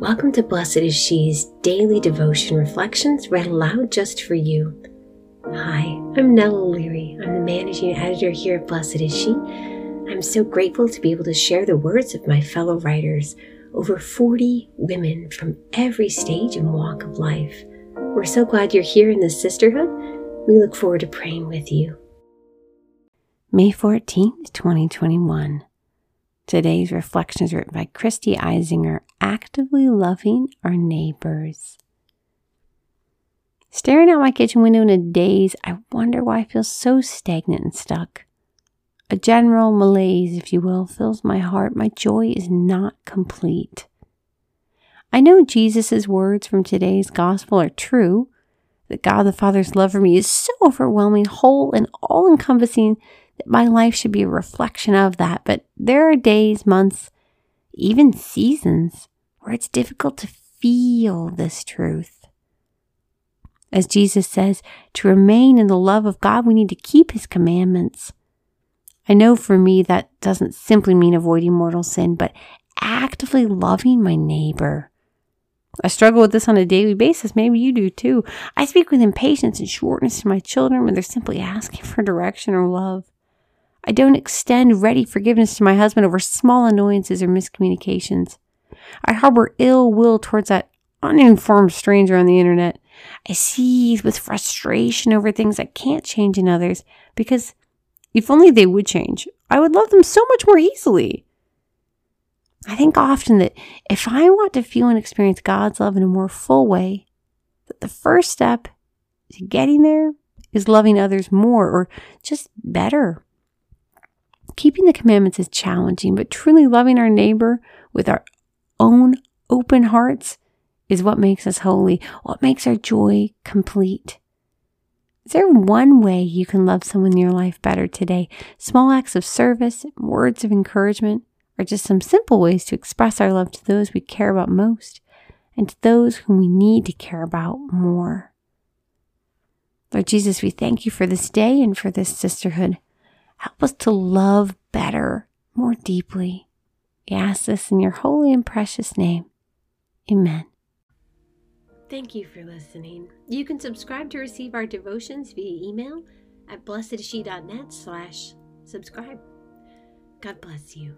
Welcome to Blessed is She's daily devotion reflections read aloud just for you. Hi, I'm Nell O'Leary. I'm the managing editor here at Blessed is She. I'm so grateful to be able to share the words of my fellow writers, over 40 women from every stage and walk of life. We're so glad you're here in this sisterhood. We look forward to praying with you. May 14th, 2021. Today's reflection is written by Christy Eisinger, actively loving our neighbors. Staring out my kitchen window in a daze, I wonder why I feel so stagnant and stuck. A general malaise, if you will, fills my heart. My joy is not complete. I know Jesus' words from today's gospel are true that God the Father's love for me is so overwhelming, whole, and all encompassing my life should be a reflection of that. But there are days, months, even seasons where it's difficult to feel this truth. As Jesus says, to remain in the love of God, we need to keep his commandments. I know for me that doesn't simply mean avoiding mortal sin, but actively loving my neighbor. I struggle with this on a daily basis. Maybe you do too. I speak with impatience and shortness to my children when they're simply asking for direction or love. I don't extend ready forgiveness to my husband over small annoyances or miscommunications. I harbor ill will towards that uninformed stranger on the internet. I seethe with frustration over things I can't change in others because if only they would change, I would love them so much more easily. I think often that if I want to feel and experience God's love in a more full way, that the first step to getting there is loving others more or just better. Keeping the commandments is challenging, but truly loving our neighbor with our own open hearts is what makes us holy, what makes our joy complete. Is there one way you can love someone in your life better today? Small acts of service, words of encouragement, or just some simple ways to express our love to those we care about most and to those whom we need to care about more. Lord Jesus, we thank you for this day and for this sisterhood. Help us to love better, more deeply. We ask this in your holy and precious name. Amen. Thank you for listening. You can subscribe to receive our devotions via email at blessedshe.net slash subscribe. God bless you.